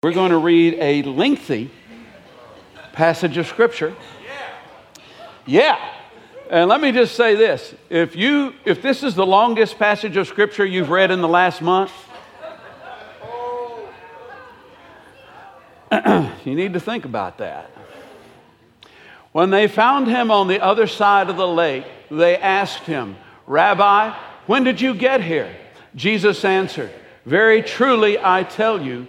We're going to read a lengthy passage of Scripture. Yeah. And let me just say this. If you if this is the longest passage of scripture you've read in the last month, you need to think about that. When they found him on the other side of the lake, they asked him, "Rabbi, when did you get here?" Jesus answered, "Very truly I tell you,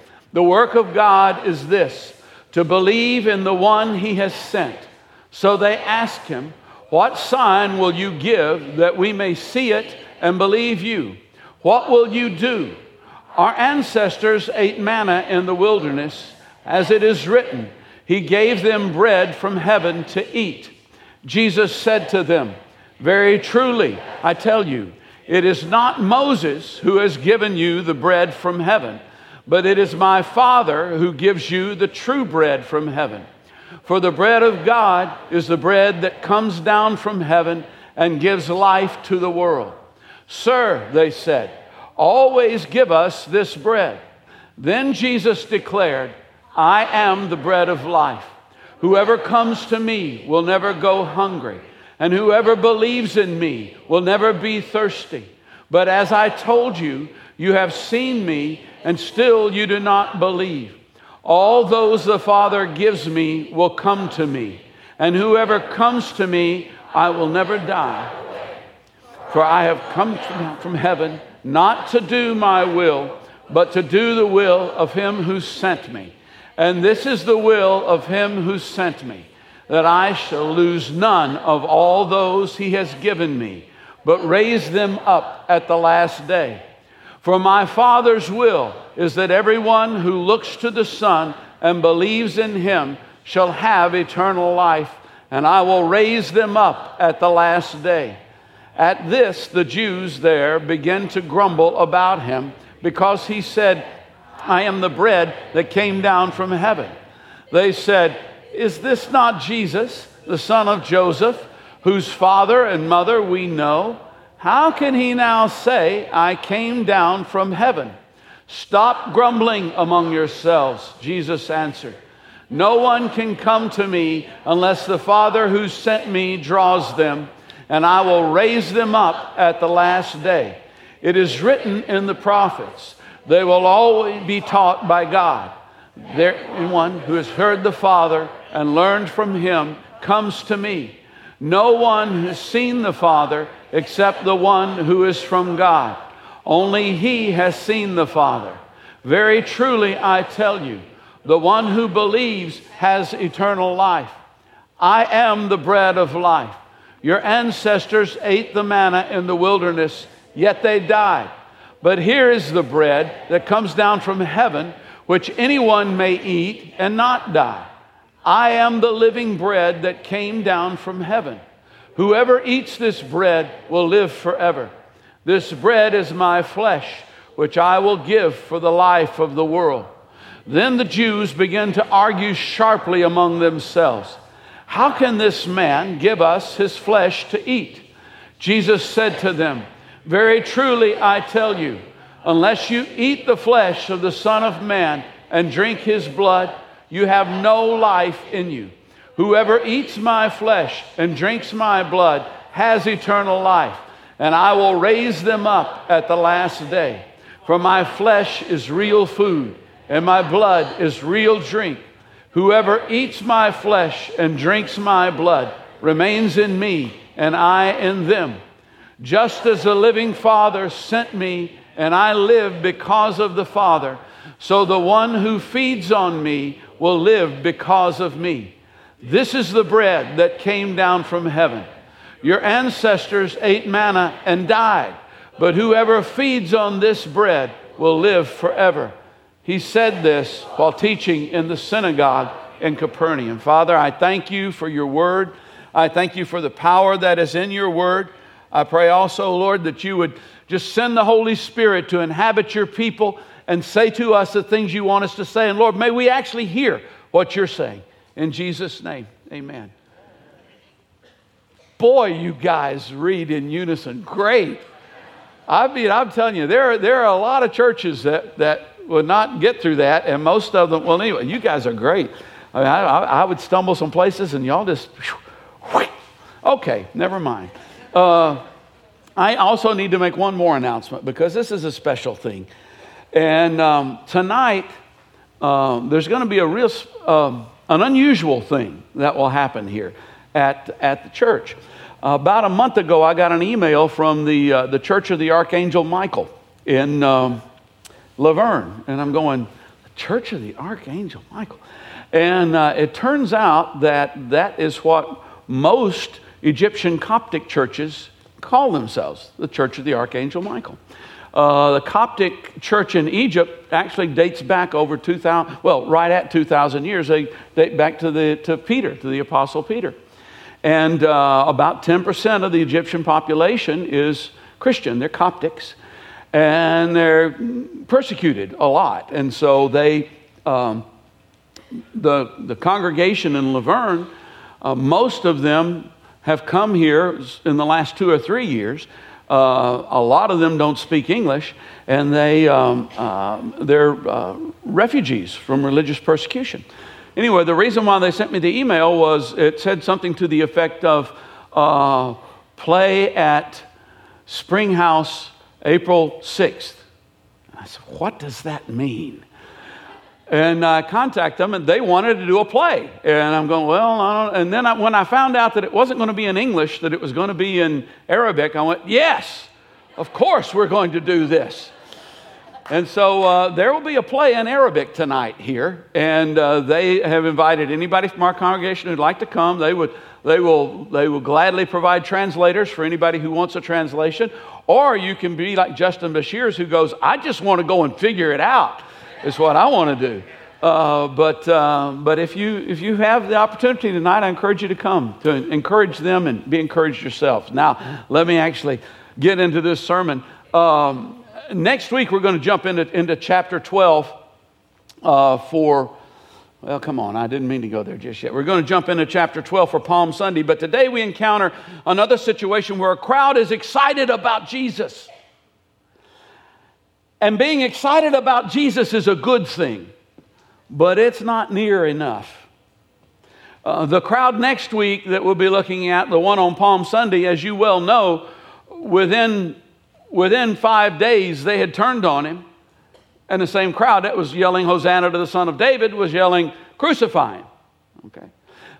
the work of God is this to believe in the one he has sent. So they asked him, What sign will you give that we may see it and believe you? What will you do? Our ancestors ate manna in the wilderness, as it is written, He gave them bread from heaven to eat. Jesus said to them, Very truly, I tell you, it is not Moses who has given you the bread from heaven but it is my Father who gives you the true bread from heaven. For the bread of God is the bread that comes down from heaven and gives life to the world. Sir, they said, always give us this bread. Then Jesus declared, I am the bread of life. Whoever comes to me will never go hungry, and whoever believes in me will never be thirsty. But as I told you, you have seen me, and still you do not believe. All those the Father gives me will come to me, and whoever comes to me, I will never die. For I have come from heaven not to do my will, but to do the will of him who sent me. And this is the will of him who sent me, that I shall lose none of all those he has given me, but raise them up at the last day. For my Father's will is that everyone who looks to the Son and believes in him shall have eternal life, and I will raise them up at the last day. At this, the Jews there began to grumble about him because he said, I am the bread that came down from heaven. They said, Is this not Jesus, the son of Joseph, whose father and mother we know? How can he now say, I came down from heaven? Stop grumbling among yourselves, Jesus answered. No one can come to me unless the Father who sent me draws them, and I will raise them up at the last day. It is written in the prophets, they will always be taught by God. There, one who has heard the Father and learned from him comes to me. No one who has seen the Father except the one who is from God. Only he has seen the Father. Very truly, I tell you, the one who believes has eternal life. I am the bread of life. Your ancestors ate the manna in the wilderness, yet they died. But here is the bread that comes down from heaven, which anyone may eat and not die. I am the living bread that came down from heaven. Whoever eats this bread will live forever. This bread is my flesh, which I will give for the life of the world. Then the Jews began to argue sharply among themselves How can this man give us his flesh to eat? Jesus said to them, Very truly I tell you, unless you eat the flesh of the Son of Man and drink his blood, you have no life in you. Whoever eats my flesh and drinks my blood has eternal life, and I will raise them up at the last day. For my flesh is real food, and my blood is real drink. Whoever eats my flesh and drinks my blood remains in me, and I in them. Just as the living Father sent me, and I live because of the Father, so the one who feeds on me will live because of me. This is the bread that came down from heaven. Your ancestors ate manna and died, but whoever feeds on this bread will live forever. He said this while teaching in the synagogue in Capernaum. Father, I thank you for your word. I thank you for the power that is in your word. I pray also, Lord, that you would just send the Holy Spirit to inhabit your people and say to us the things you want us to say. And Lord, may we actually hear what you're saying. In Jesus' name, amen. Boy, you guys read in unison. Great. I mean, I'm telling you, there are, there are a lot of churches that, that would not get through that, and most of them, well, anyway, you guys are great. I, mean, I, I would stumble some places, and y'all just, okay, never mind. Uh, I also need to make one more announcement because this is a special thing. And um, tonight, um, there's going to be a real, um, an unusual thing that will happen here at, at the church. About a month ago, I got an email from the, uh, the Church of the Archangel Michael in um, La Vergne. And I'm going, the Church of the Archangel Michael. And uh, it turns out that that is what most Egyptian Coptic churches call themselves the Church of the Archangel Michael. Uh, the Coptic church in Egypt actually dates back over 2,000, well, right at 2,000 years. They date back to, the, to Peter, to the Apostle Peter. And uh, about 10% of the Egyptian population is Christian. They're Coptics. And they're persecuted a lot. And so they, um, the, the congregation in La Vergne, uh, most of them have come here in the last two or three years. Uh, a lot of them don't speak English, and they, um, uh, they're uh, refugees from religious persecution. Anyway, the reason why they sent me the email was it said something to the effect of uh, play at Springhouse April 6th. I said, What does that mean? And I contacted them, and they wanted to do a play. And I'm going, Well. And then I, when I found out that it wasn't going to be in English, that it was going to be in Arabic, I went, Yes, of course we're going to do this. And so uh, there will be a play in Arabic tonight here, and uh, they have invited anybody from our congregation who'd like to come. They would, they will, they will gladly provide translators for anybody who wants a translation. Or you can be like Justin Bashirs, who goes, "I just want to go and figure it out." Is what I want to do. Uh, but uh, but if you if you have the opportunity tonight, I encourage you to come to encourage them and be encouraged yourself. Now, let me actually get into this sermon. Um, next week, we're going to jump into, into chapter 12 uh, for, well, come on, I didn't mean to go there just yet. We're going to jump into chapter 12 for Palm Sunday, but today we encounter another situation where a crowd is excited about Jesus. And being excited about Jesus is a good thing, but it's not near enough. Uh, the crowd next week that we'll be looking at, the one on Palm Sunday, as you well know, within within five days, they had turned on him. And the same crowd that was yelling, Hosanna to the Son of David, was yelling, Crucify him. Okay.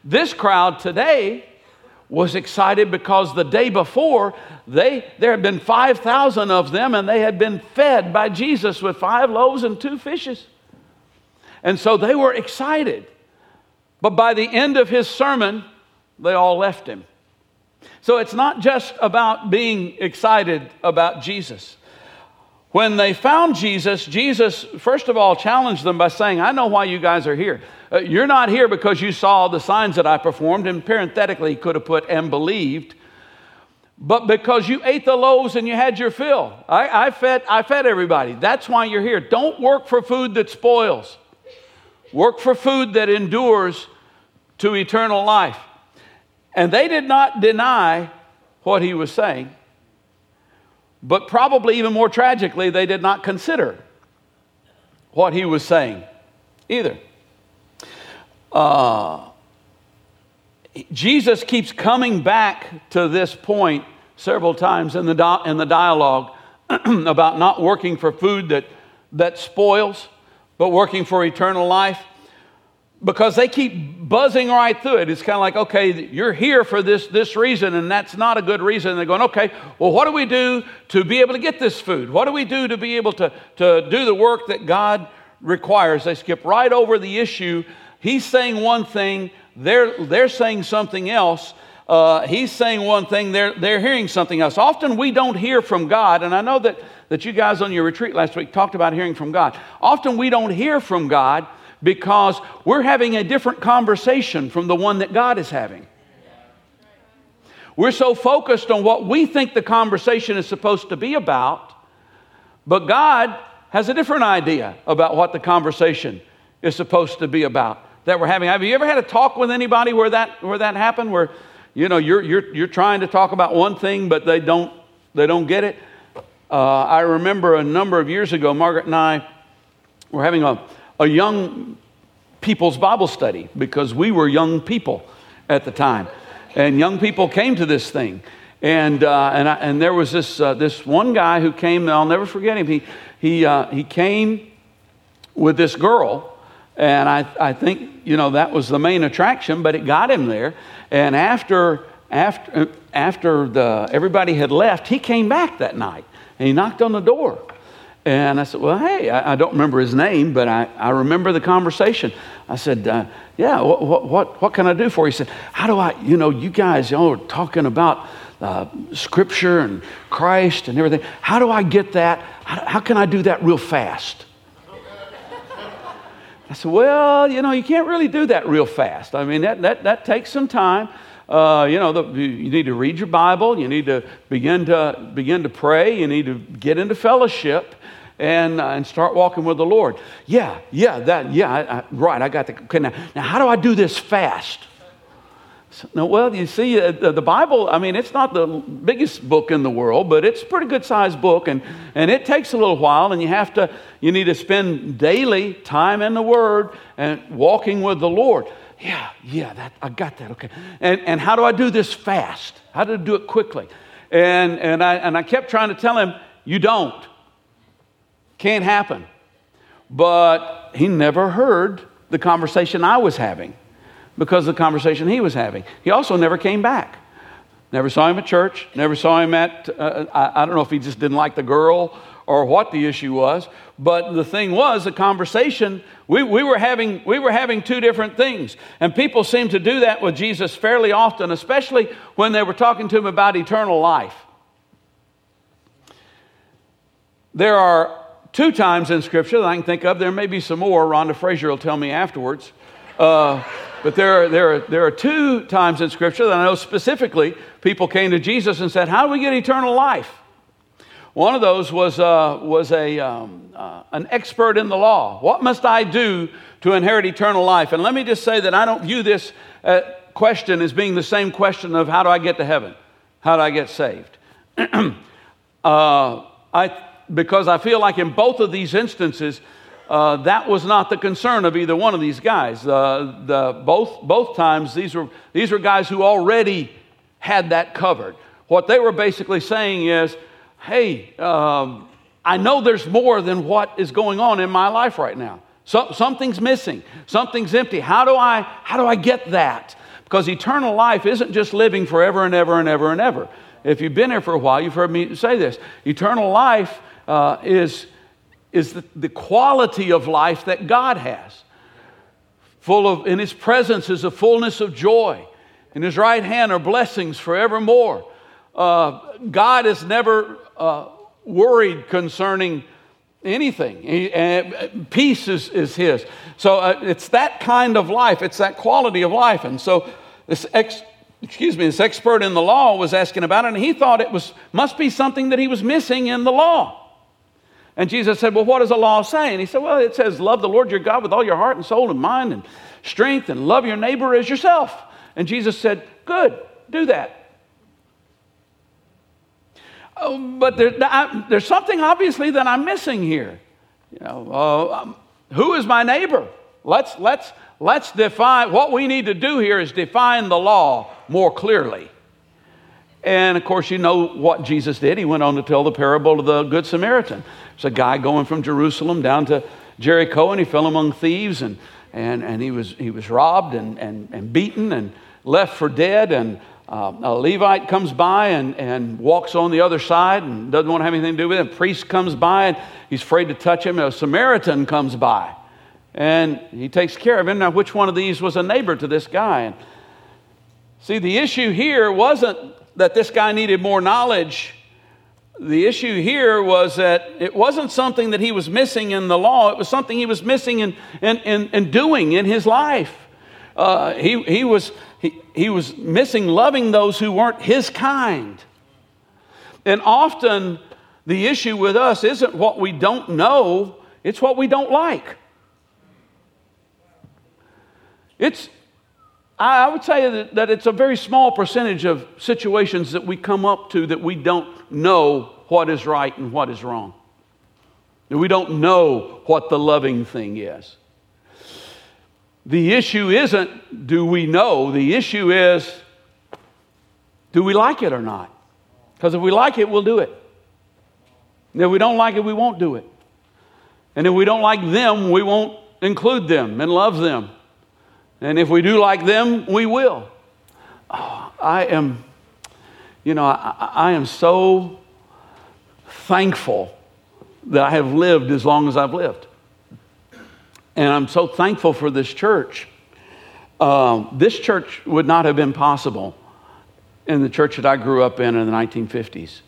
This crowd today was excited because the day before, they, there had been 5,000 of them and they had been fed by Jesus with five loaves and two fishes. And so they were excited. But by the end of his sermon, they all left him. So it's not just about being excited about Jesus. When they found Jesus, Jesus, first of all, challenged them by saying, I know why you guys are here. Uh, you're not here because you saw the signs that I performed, and parenthetically, he could have put and believed, but because you ate the loaves and you had your fill. I, I, fed, I fed everybody. That's why you're here. Don't work for food that spoils, work for food that endures to eternal life. And they did not deny what he was saying, but probably even more tragically, they did not consider what he was saying either. Uh, Jesus keeps coming back to this point several times in the, in the dialogue about not working for food that, that spoils, but working for eternal life because they keep buzzing right through it. It's kind of like, okay, you're here for this, this reason, and that's not a good reason. And they're going, okay, well, what do we do to be able to get this food? What do we do to be able to, to do the work that God requires? They skip right over the issue. He's saying one thing, they're, they're saying something else. uh, he's saying one thing, they're, they're hearing something else. Often we don't hear from God, and I know that, that you guys on your retreat last week talked about hearing from God. Often we don't hear from God because we're having a different conversation from the one that God is having. We're so focused on what we think the conversation is supposed to be about, but God has a different idea about what the conversation is supposed to be about that we're having. Have you ever had a talk with anybody where that, where that happened? Where, you know, you're, you're, you're trying to talk about one thing, but they don't, they don't get it? Uh, I remember a number of years ago, Margaret and I were having a, a young people's Bible study because we were young people at the time. And young people came to this thing. And, uh, and, I, and there was this, uh, this one guy who came, I'll never forget him. He, he, uh, he came with this girl, and I, I think, you know, that was the main attraction, but it got him there. And after, after, after the, everybody had left, he came back that night, and he knocked on the door. And I said, Well, hey, I, I don't remember his name, but I, I remember the conversation. I said, uh, Yeah, what, what, what, can I do for you? He said, How do I, you know, you guys, y'all are talking about uh, scripture and Christ and everything. How do I get that? How, how can I do that real fast? I said, Well, you know, you can't really do that real fast. I mean, that, that, that takes some time. Uh, you know, the, you need to read your Bible. You need to begin to begin to pray. You need to get into fellowship and, uh, and start walking with the Lord. Yeah, yeah, that, yeah, I, I, right. I got the. Okay, now, now, how do I do this fast? So, no, well, you see, uh, the, the, Bible, I mean, it's not the biggest book in the world, but it's a pretty good sized book, and, and it takes a little while, and you have to, you need to spend daily time in the Word and walking with the Lord. Yeah, yeah, that, I got that, okay. And, and how do I do this fast? How do I do it quickly? And, and, I, and I kept trying to tell him, you don't. Can't happen. But he never heard the conversation I was having because of the conversation he was having. He also never came back. Never saw him at church, never saw him at, uh, I, I don't know if he just didn't like the girl or what the issue was, but the thing was, the conversation, we, we, were having, we were having two different things. And people seem to do that with Jesus fairly often, especially when they were talking to him about eternal life. There are two times in Scripture that I can think of. There may be some more. Rhonda Frazier will tell me afterwards. Uh, but there are, there, are, there are two times in Scripture that I know specifically people came to Jesus and said, How do we get eternal life? One of those was, uh, was a, um, uh, an expert in the law. What must I do to inherit eternal life? And let me just say that I don't view this uh, question as being the same question of how do I get to heaven? How do I get saved? Uh, I because I feel like in both of these instances, uh, that was not the concern of either one of these guys. The, both, both times, these were, these were guys who already had that covered. What they were basically saying is, hey, um, I know there's more than what is going on in my life right now. So, something's missing, something's empty. How do, I, how do I get that? Because eternal life isn't just living forever and ever and ever and ever. If you've been here for a while, you've heard me say this. Eternal life uh, is, is the, the quality of life that God has. Full of, in His presence is a fullness of joy. In His right hand are blessings forevermore. Uh, God is never uh, worried concerning anything. He, uh, peace is, is His. So uh, it's that kind of life, it's that quality of life. And so this ex, excuse me, this expert in the law was asking about it, and he thought it was must be something that he was missing in the law. And Jesus said, Well, what does the law say? And he said, Well, it says, Love the Lord your God with all your heart and soul and mind and strength, and love your neighbor as yourself. And Jesus said, Good, do that. Oh, but there, I, there's something obviously that I'm missing here. You know, uh, who is my neighbor? Let's, let's, let's define what we need to do here is define the law more clearly. And of course, you know what Jesus did. He went on to tell the parable of the Good Samaritan. It's a guy going from Jerusalem down to Jericho, and he fell among thieves, and, and, and he, was, he was robbed and, and, and beaten and left for dead. And uh, a Levite comes by and, and walks on the other side and doesn't want to have anything to do with him. A priest comes by and he's afraid to touch him. A Samaritan comes by and he takes care of him. Now, which one of these was a neighbor to this guy? And See, the issue here wasn't that this guy needed more knowledge. The issue here was that it wasn't something that he was missing in the law, it was something he was missing in, in, in, in doing in his life. Uh, he, he, was, he, he was missing loving those who weren't his kind. And often the issue with us isn't what we don't know, it's what we don't like. It's, I would say that, that it's a very small percentage of situations that we come up to that we don't know what is right and what is wrong. That we don't know what the loving thing is. The issue isn't do we know, the issue is do we like it or not? Because if we like it, we'll do it. And if we don't like it, we won't do it. And if we don't like them, we won't include them and love them. And if we do like them, we will. Oh, I am, you know, I, I am so thankful that I have lived as long as I've lived. And I'm so thankful for this church. Uh, this church would not have been possible in the church that I grew up in in the 1950s.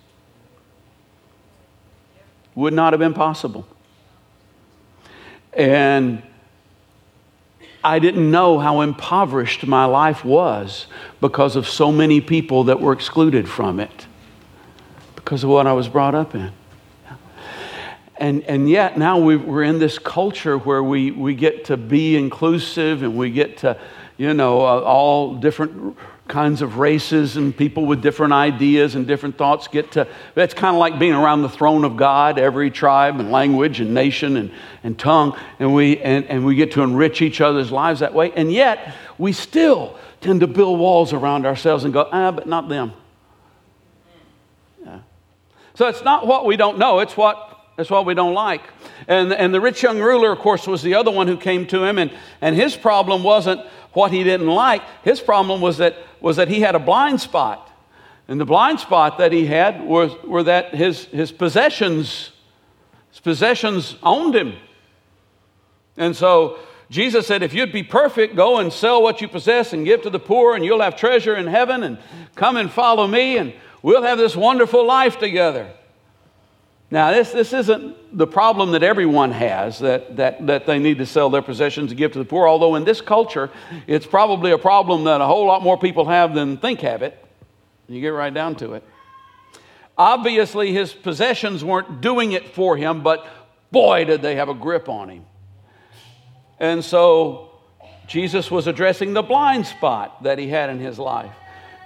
Would not have been possible. And I didn't know how impoverished my life was because of so many people that were excluded from it because of what I was brought up in. And, and yet now we, are in this culture where we, we get to be inclusive and we get to, you know, uh, all different kinds of races and people with different ideas and different thoughts get to it's kind of like being around the throne of god every tribe and language and nation and, and tongue. And we and, and we get to enrich each other's lives that way. And yet we still tend to build walls around ourselves and go ah but not them. Yeah. so it's not what we don't know it's what it's what we don't like and, and the rich young ruler of course was the other one who came to him and, and his problem wasn't what he didn't like. His problem was that, was that he had a blind spot. And the blind spot that he had was, were that his, his possessions, his possessions owned him. And so Jesus said, if you'd be perfect, go and sell what you possess and give to the poor, and you'll have treasure in heaven, and come and follow me, and we'll have this wonderful life together. Now, this, this isn't the problem that everyone has, that, that, that they need to sell their possessions and give to the poor, although in this culture, it's probably a problem that a whole lot more people have than think have it. You get right down to it. Obviously, his possessions weren't doing it for him, but boy, did they have a grip on him. And so, Jesus was addressing the blind spot that he had in his life.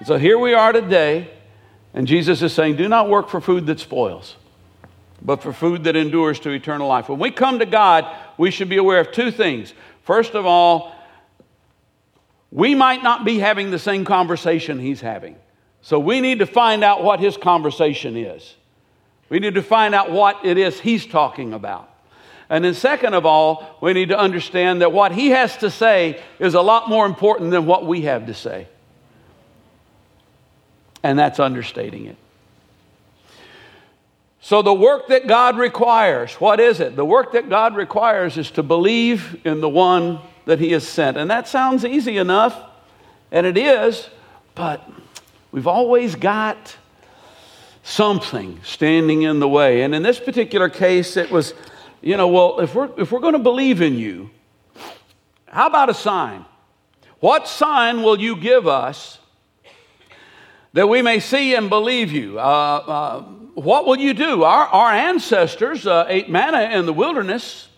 so here we are today, and Jesus is saying, Do not work for food that spoils but for food that endures to eternal life. When we come to God, we should be aware of two things. First of all, we might not be having the same conversation he's having. So we need to find out what his conversation is. We need to find out what it is he's talking about. And then, second of all, we need to understand that what he has to say is a lot more important than what we have to say. And that's understating it. So, the work that God requires, what is it? The work that God requires is to believe in the one that He has sent. And that sounds easy enough, and it is, but we've always got something standing in the way. And in this particular case, it was, you know, well, if we're, if we're going to believe in you, how about a sign? What sign will you give us that we may see and believe you? Uh, uh, what will you do? Our, our ancestors uh, ate manna in the wilderness.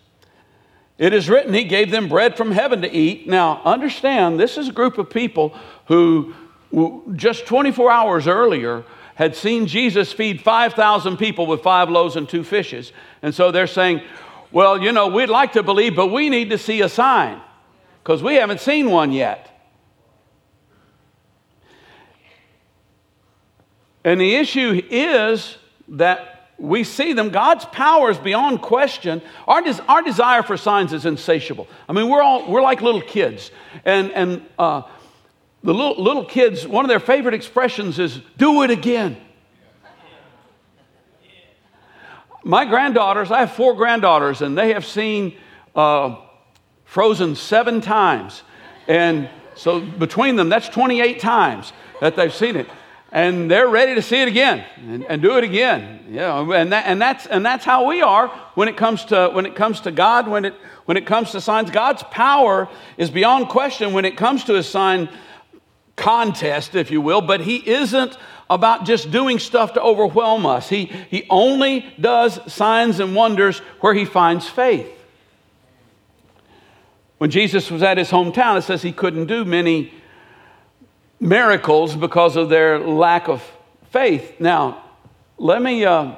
It is written, He gave them bread from heaven to eat. Now, understand, this is a group of people who just 24 hours earlier had seen Jesus feed 5,000 people with five loaves and two fishes. And so they're saying, Well, you know, we'd like to believe, but we need to see a sign because we haven't seen one yet. And the issue is that we see them. God's power is beyond question. Our, des- our desire for signs is insatiable. I mean, we're all we're like little kids, and and uh, the little little kids. One of their favorite expressions is "Do it again." My granddaughters, I have four granddaughters, and they have seen uh, Frozen seven times, and So between them, that's 28 times that they've seen it. And they're ready to see it again and, and do it again. Know, and, that, and, that's, and that's how we are when it comes to, when it comes to God, when it, when it comes to signs. God's power is beyond question when it comes to a sign contest, if you will, but He isn't about just doing stuff to overwhelm us. He, he only does signs and wonders where He finds faith. When Jesus was at his hometown, it says he couldn't do many miracles because of their lack of faith. Now, let me, uh,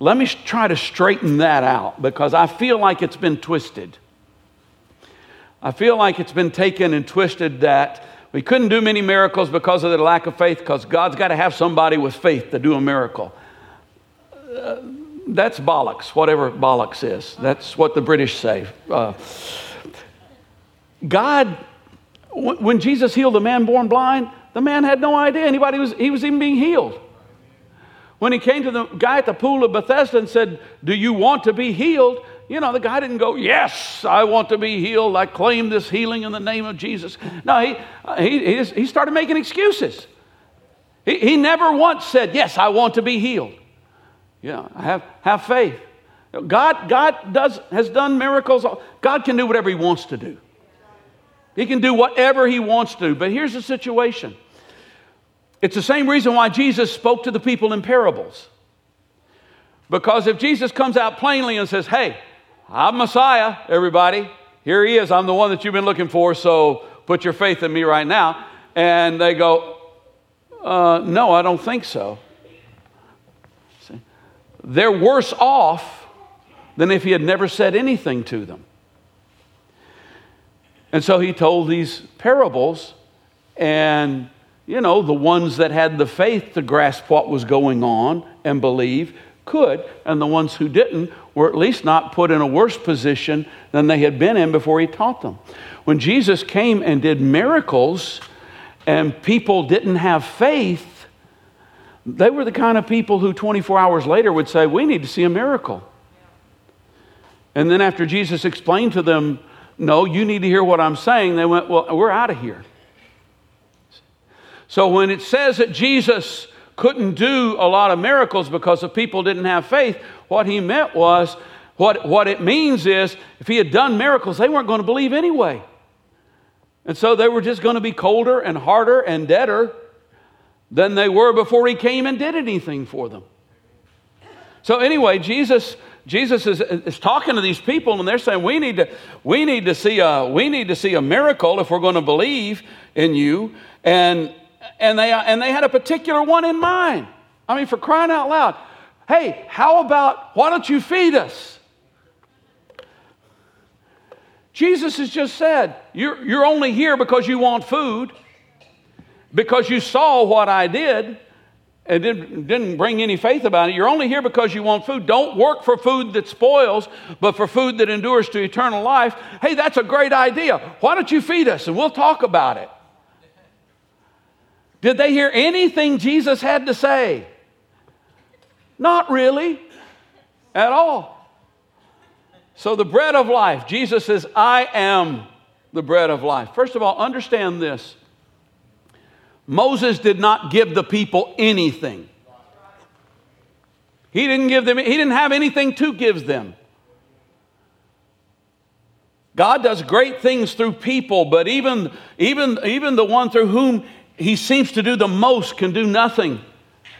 let me try to straighten that out because I feel like it's been twisted. I feel like it's been taken and twisted that we couldn't do many miracles because of their lack of faith because God's got to have somebody with faith to do a miracle. Uh, that's bollocks, whatever bollocks is. That's what the British say. Uh, God, when Jesus healed a man born blind, the man had no idea anybody was, he was even being healed. When he came to the guy at the pool of Bethesda and said, Do you want to be healed? You know, the guy didn't go, Yes, I want to be healed. I claim this healing in the name of Jesus. No, he, he, he, just, he started making excuses. He, he never once said, Yes, I want to be healed. Yeah, have, have faith. God, God does, has done miracles. God can do whatever he wants to do. He can do whatever he wants to. But here's the situation it's the same reason why Jesus spoke to the people in parables. Because if Jesus comes out plainly and says, Hey, I'm Messiah, everybody, here he is, I'm the one that you've been looking for, so put your faith in me right now. And they go, uh, No, I don't think so. See? They're worse off than if he had never said anything to them. And so he told these parables, and you know, the ones that had the faith to grasp what was going on and believe could, and the ones who didn't were at least not put in a worse position than they had been in before he taught them. When Jesus came and did miracles, and people didn't have faith, they were the kind of people who 24 hours later would say, We need to see a miracle. And then after Jesus explained to them no, you need to hear what I'm saying. They went, Well, we're out of here. So when it says that Jesus couldn't do a lot of miracles because the people didn't have faith, what he meant was, what, what it means is, if he had done miracles, they weren't going to believe anyway. And so they were just going to be colder and harder and deader than they were before he came and did anything for them. So, anyway, Jesus Jesus is, is talking to these people and they're saying, we need, to, we, need to see a, we need to see a miracle if we're going to believe in you. And, and, they, and they had a particular one in mind. I mean, for crying out loud, hey, how about why don't you feed us? Jesus has just said, you're, you're only here because you want food, because you saw what I did and didn't, didn't bring any faith about it. You're only here because you want food. Don't work for food that spoils, but for food that endures to eternal life. Hey, that's a great idea. Why don't you feed us and we'll talk about it? Did they hear anything Jesus had to say? Not really, at all. So, the bread of life, Jesus says, I am the bread of life. First of all, understand this Moses did not give the people anything. He didn't give them, he didn't have anything to give them. God does great things through people, but even, even, even the one through whom he seems to do the most can do nothing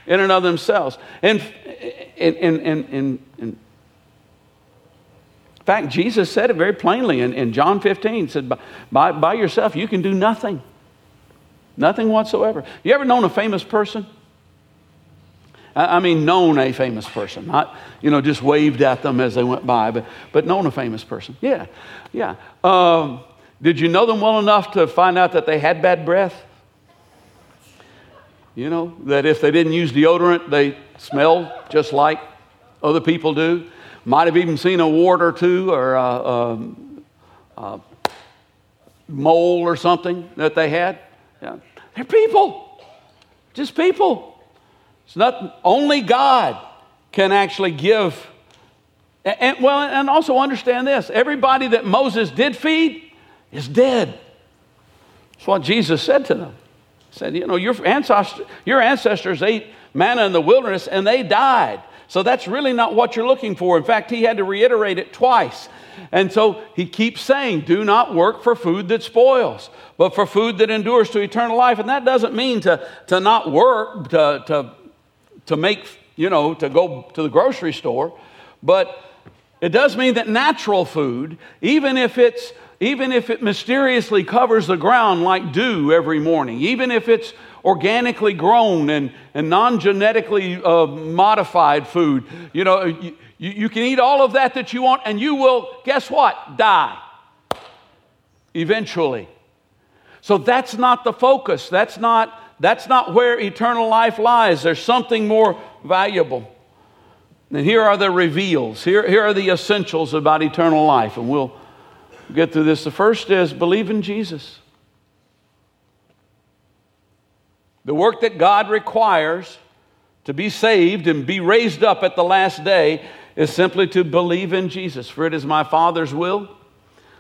in and of themselves. And in, in, in, in, fact, Jesus said it very plainly in, in John 15, said, by, by yourself, you can do nothing. Nothing whatsoever. You ever known a famous person? I mean, known a famous person, not, you know, just waved at them as they went by, but, but known a famous person. Yeah, yeah. Um, did you know them well enough to find out that they had bad breath? You know, that if they didn't use deodorant, they smelled just like other people do. Might have even seen a wart or two or a, a, a mole or something that they had. Yeah. They're people, just people. It's not only God can actually give. And, and, well, and also understand this: everybody that Moses did feed is dead. That's what Jesus said to them. He said, You know, your ancestors, your ancestors ate manna in the wilderness and they died. So that's really not what you're looking for. In fact, he had to reiterate it twice. And so he keeps saying, Do not work for food that spoils, but for food that endures to eternal life. And that doesn't mean to, to not work, to, to, to make, you know, to go to the grocery store, but it does mean that natural food, even if it's even if it mysteriously covers the ground like dew every morning, even if it's organically grown and, and non genetically uh, modified food, you know, you, you can eat all of that that you want and you will, guess what? Die eventually. So that's not the focus. That's not, that's not where eternal life lies. There's something more valuable. And here are the reveals. Here, here are the essentials about eternal life. And we'll get through this. The first is believe in Jesus. The work that God requires to be saved and be raised up at the last day is simply to believe in Jesus. For it is my Father's will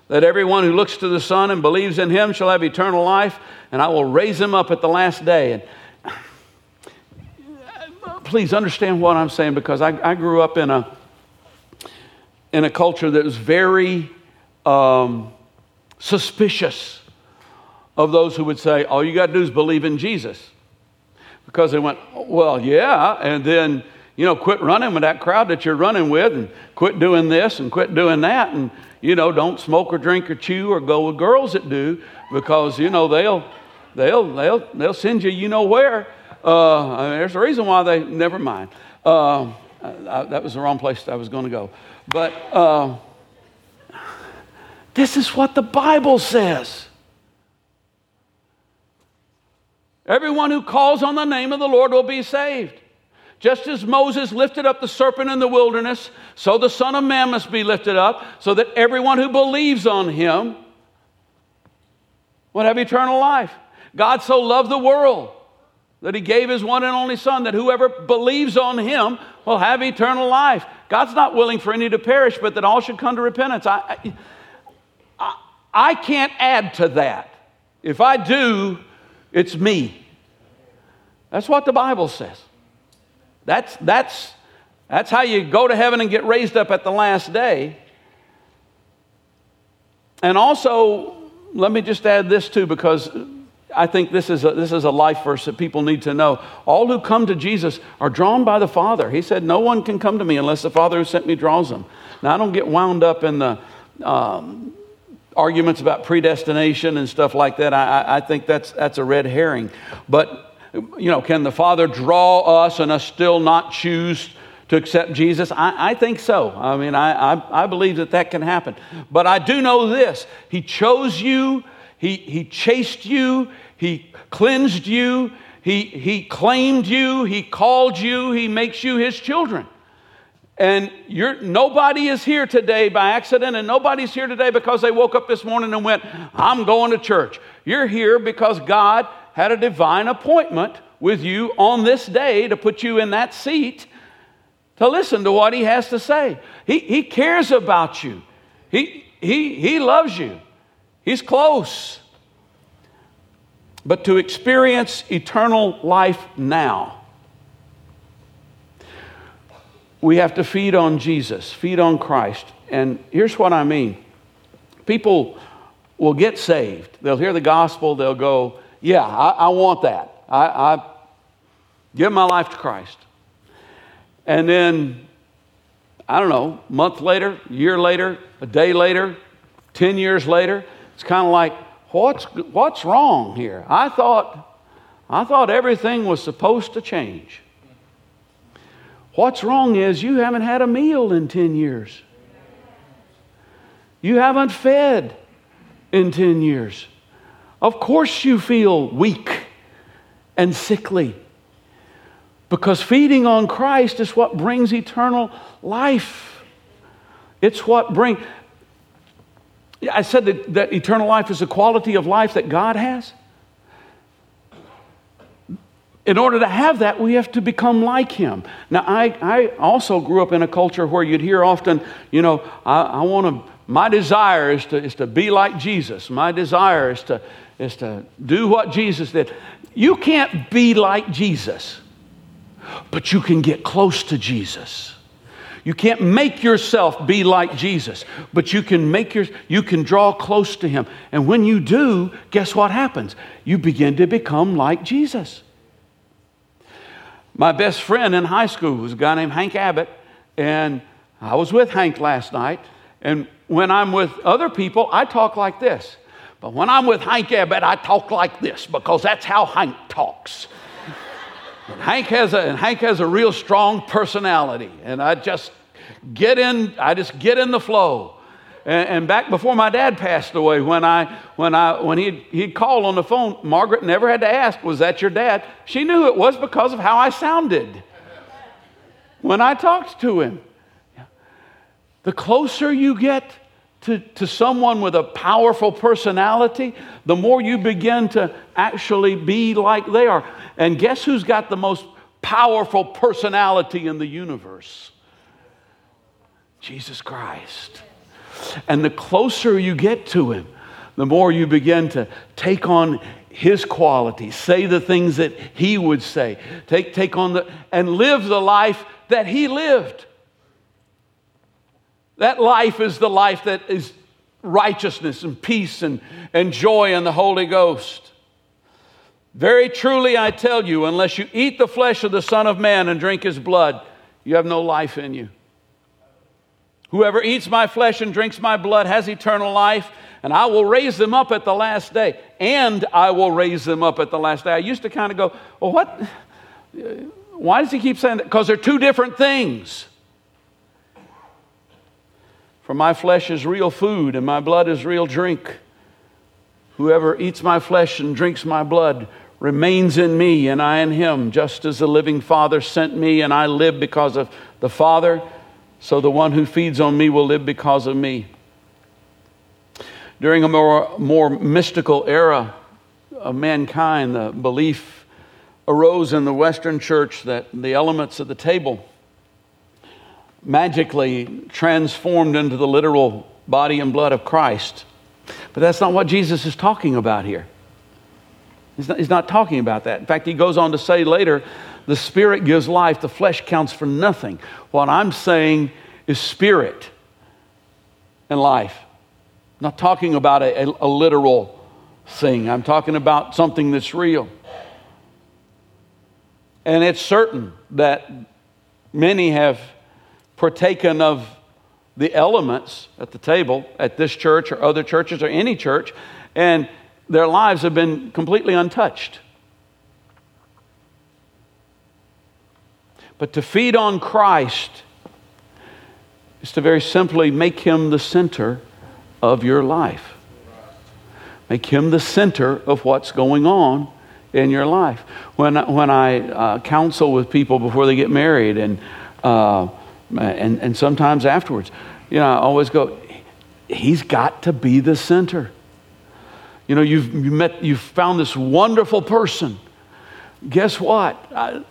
that everyone who looks to the Son and believes in him shall have eternal life, and I will raise him up at the last day. And please understand what I'm saying because I, I grew up in a, in a culture that was very um, suspicious of those who would say, all you got to do is believe in Jesus. Because they went, well, yeah, and then, you know, quit running with that crowd that you're running with and quit doing this and quit doing that. And, you know, don't smoke or drink or chew or go with girls that do because, you know, they'll, they'll, they'll, they'll send you, you know where. Uh, I mean, there's a reason why they, never mind. Uh, I, that was the wrong place I was going to go. But uh, this is what the Bible says. Everyone who calls on the name of the Lord will be saved. Just as Moses lifted up the serpent in the wilderness, so the Son of Man must be lifted up, so that everyone who believes on him would have eternal life. God so loved the world that he gave his one and only Son, that whoever believes on him will have eternal life. God's not willing for any to perish, but that all should come to repentance. I, I, I can't add to that. If I do, it's me. That's what the Bible says. That's, that's, that's how you go to heaven and get raised up at the last day. And also, let me just add this too, because I think this is, a, this is a life verse that people need to know. All who come to Jesus are drawn by the Father. He said, No one can come to me unless the Father who sent me draws them. Now, I don't get wound up in the um, arguments about predestination and stuff like that. I, I think that's, that's a red herring. But, you know, can the Father draw us and us still not choose to accept Jesus? I, I think so. I mean, I, I, I believe that that can happen. But I do know this He chose you, He, he chased you, He cleansed you, he, he claimed you, He called you, He makes you His children. And nobody is here today by accident, and nobody's here today because they woke up this morning and went, I'm going to church. You're here because God had a divine appointment with you on this day to put you in that seat to listen to what He has to say. He, he cares about you, he, he, he loves you, He's close. But to experience eternal life now, we have to feed on Jesus, feed on Christ. And here's what I mean people will get saved, they'll hear the gospel, they'll go, Yeah, I, I want that. I, I give my life to Christ. And then, I don't know, month later, year later, a day later, 10 years later, it's kind of like, what's, what's wrong here? I thought, I thought everything was supposed to change. What's wrong is you haven't had a meal in 10 years. You haven't fed in 10 years. Of course, you feel weak and sickly because feeding on Christ is what brings eternal life. It's what brings. I said that, that eternal life is a quality of life that God has in order to have that, we have to become like him. Now, I, I also grew up in a culture where you'd hear often, you know, I, I want to, my desire is to, is to be like Jesus. My desire is to, is to do what Jesus did. You can't be like Jesus, but you can get close to Jesus. You can't make yourself be like Jesus, but you can make your you can draw close to him. And when you do, guess what happens? You begin to become like Jesus. My best friend in high school was a guy named Hank Abbott, and I was with Hank last night. And when I'm with other people, I talk like this. But when I'm with Hank Abbott, I talk like this because that's how Hank talks. Hank has a and Hank has a real strong personality, and I just get in. I just get in the flow. And, and back before my dad passed away, when I when I when he he'd call on the phone, Margaret never had to ask, "Was that your dad?" She knew it was because of how I sounded when I talked to him. The closer you get to, to someone with a powerful personality, the more you begin to actually be like they are. And guess who's got the most powerful personality in the universe? Jesus Christ. And the closer you get to Him, the more you begin to take on His qualities, say the things that He would say, take, take on the, and live the life that He lived. That life is the life that is righteousness and peace and, and joy in the Holy Ghost. Very truly, I tell you, unless you eat the flesh of the Son of Man and drink his blood, you have no life in you. Whoever eats my flesh and drinks my blood has eternal life, and I will raise them up at the last day. And I will raise them up at the last day. I used to kind of go, well, what? Uh, why does he keep saying that? Because they're two different things. For my flesh is real food, and my blood is real drink. Whoever eats my flesh and drinks my blood remains in me, and I in him, just as the living Father sent me, and I live because of the Father, so the one who feeds on me will live because of me. During a more, more mystical era of mankind, the belief arose in the Western church that the elements of the table magically transformed into the literal body and blood of Christ. But that's not what Jesus is talking about here. He's not, he's not, talking about that. In fact, he goes on to say later, the spirit gives life, the flesh counts for nothing. What I'm saying is spirit and life. I'm not talking about a, a, a literal thing, I'm talking about something that's real. And it's certain that many have partaken of the elements at the table at this church or other churches or any church, and their lives have been completely untouched. But to feed on Christ is to very simply make him the center of your life. Make him the center of what's going on in your life. When, when I uh, counsel with people before they get married and uh, and, and sometimes afterwards. You know, I always go, he's got to be the center. You know, you've, you met, you've found this wonderful person. Guess what? I,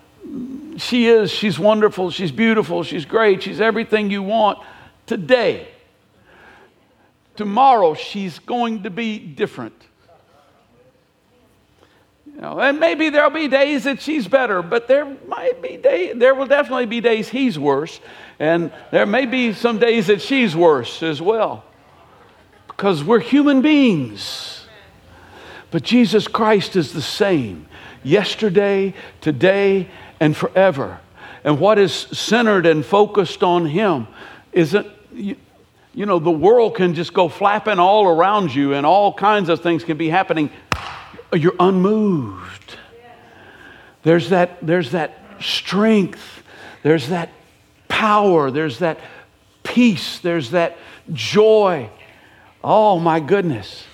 she is, she's wonderful, she's beautiful, she's great, she's everything you want today. Tomorrow, she's going to be different. You know, and maybe there'll be days that she's better, but there might be days, there will definitely be days he's worse. And there may be some days that she's worse as well. Because we're human beings. But Jesus Christ is the same yesterday, today, and forever. And what is centered and focused on Him isn't, you, you know, the world can just go flapping all around you and all kinds of things can be happening you're unmoved. There's that, there's that strength, there's that power, there's that peace, there's that joy. Oh my goodness.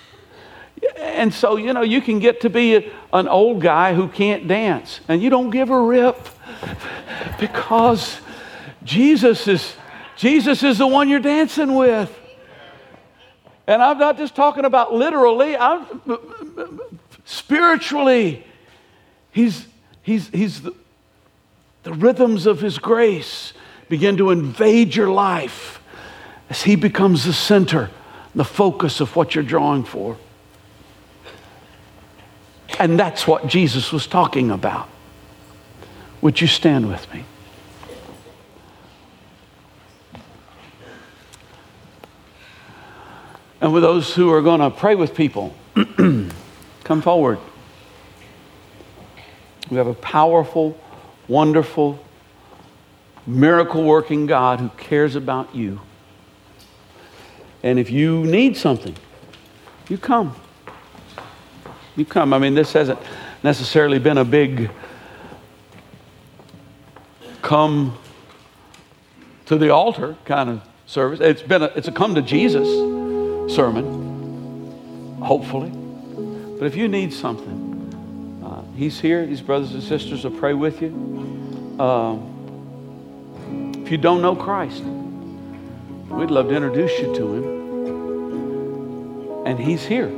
And so, you know, you can get to be a, an old guy who can't dance and you don't give a rip because Jesus is Jesus is the one you're dancing with. And I'm not just talking about literally, I'm spiritually. He's, he's, he's the, the rhythms of His grace begin to invade your life as He becomes the center, the focus of what you're drawing for. And that's what Jesus was talking about. Would you stand with me? And with those who are going to pray with people, come forward. We have a powerful, wonderful, miracle working God who cares about you. And if you need something, you come. You come. I mean, this hasn't necessarily been a big come to the altar kind of service. It's been a, it's a come to Jesus sermon, hopefully. But if you need something, uh, He's here. These brothers and sisters will pray with you. Uh, if you don't know Christ, we'd love to introduce you to Him. And He's here.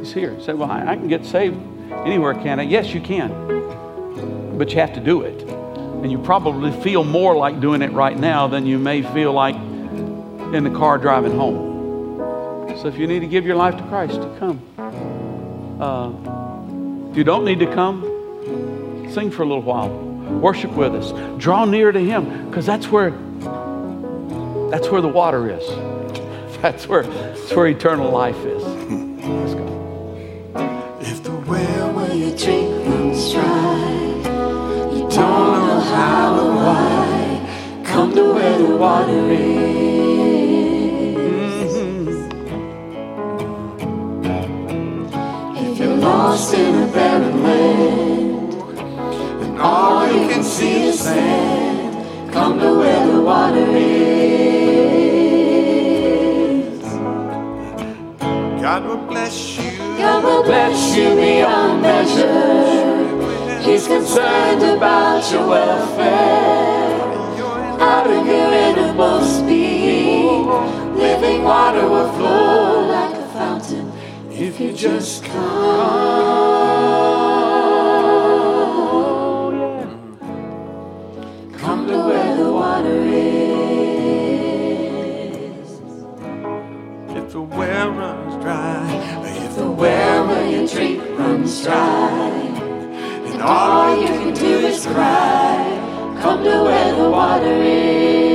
He's here. Say, well, I, I can get saved anywhere, can I? Yes, you can. But you have to do it. And you probably feel more like doing it right now than you may feel like in the car driving home. So if you need to give your life to Christ, come. Uh, if you don't need to come, sing for a little while. Worship with us. Draw near to Him, because that's where that's where the water is. That's where that's where eternal life is. To where the water is. If you're lost in a barren land, and all you can see is sand, come to where the water is. God will bless you. God will bless you beyond measure. He's concerned about your welfare. Out of your innermost being, living water will flow like a fountain if you just come. Come to where the water is. If the well runs dry, if The well where you drink runs dry, and all you can do is cry. Come to where the water is.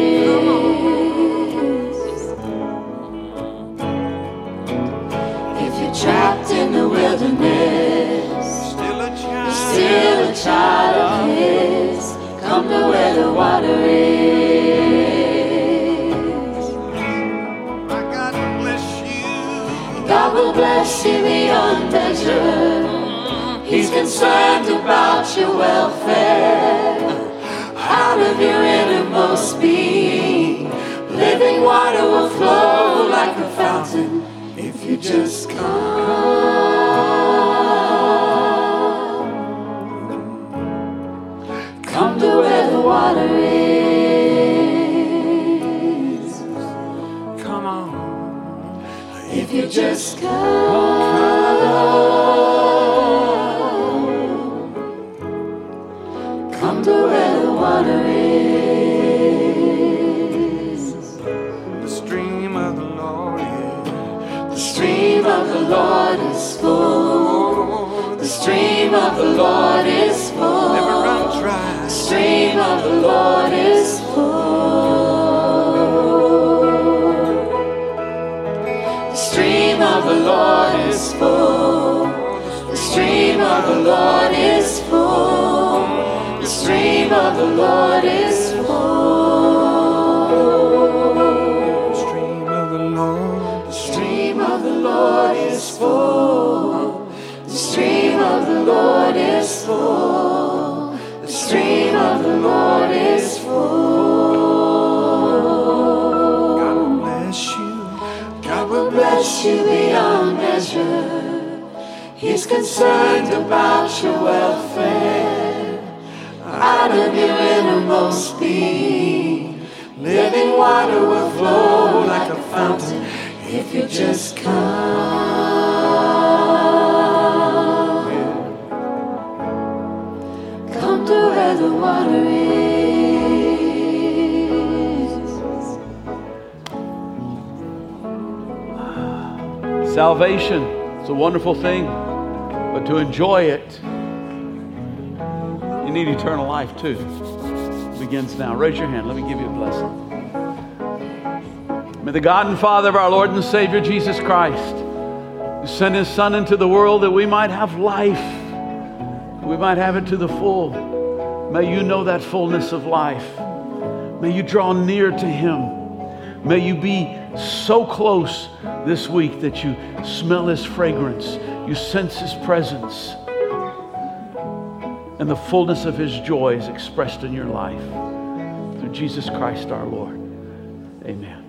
If you're trapped in the wilderness, still a child, still a child of His. Come to where the water is. God will bless you. God will bless you beyond measure. He's concerned about your welfare. Out of your innermost being, living water will flow like a fountain if you just come. Come to where the water is. Come on, If you just come, the Lord is full. Never run dry. The stream of the Lord is full. The stream of the Lord is full. The stream of the Lord is full. The stream of the Lord is He's concerned about your welfare. Out of your innermost being, living water will flow like a fountain if you just come. Come to where the water is. Salvation, it's a wonderful thing. To enjoy it, you need eternal life too. It begins now. Raise your hand. Let me give you a blessing. May the God and Father of our Lord and Savior Jesus Christ, send his Son into the world that we might have life, we might have it to the full. May you know that fullness of life. May you draw near to him. May you be so close this week that you smell his fragrance, you sense his presence, and the fullness of his joy is expressed in your life. Through Jesus Christ our Lord. Amen.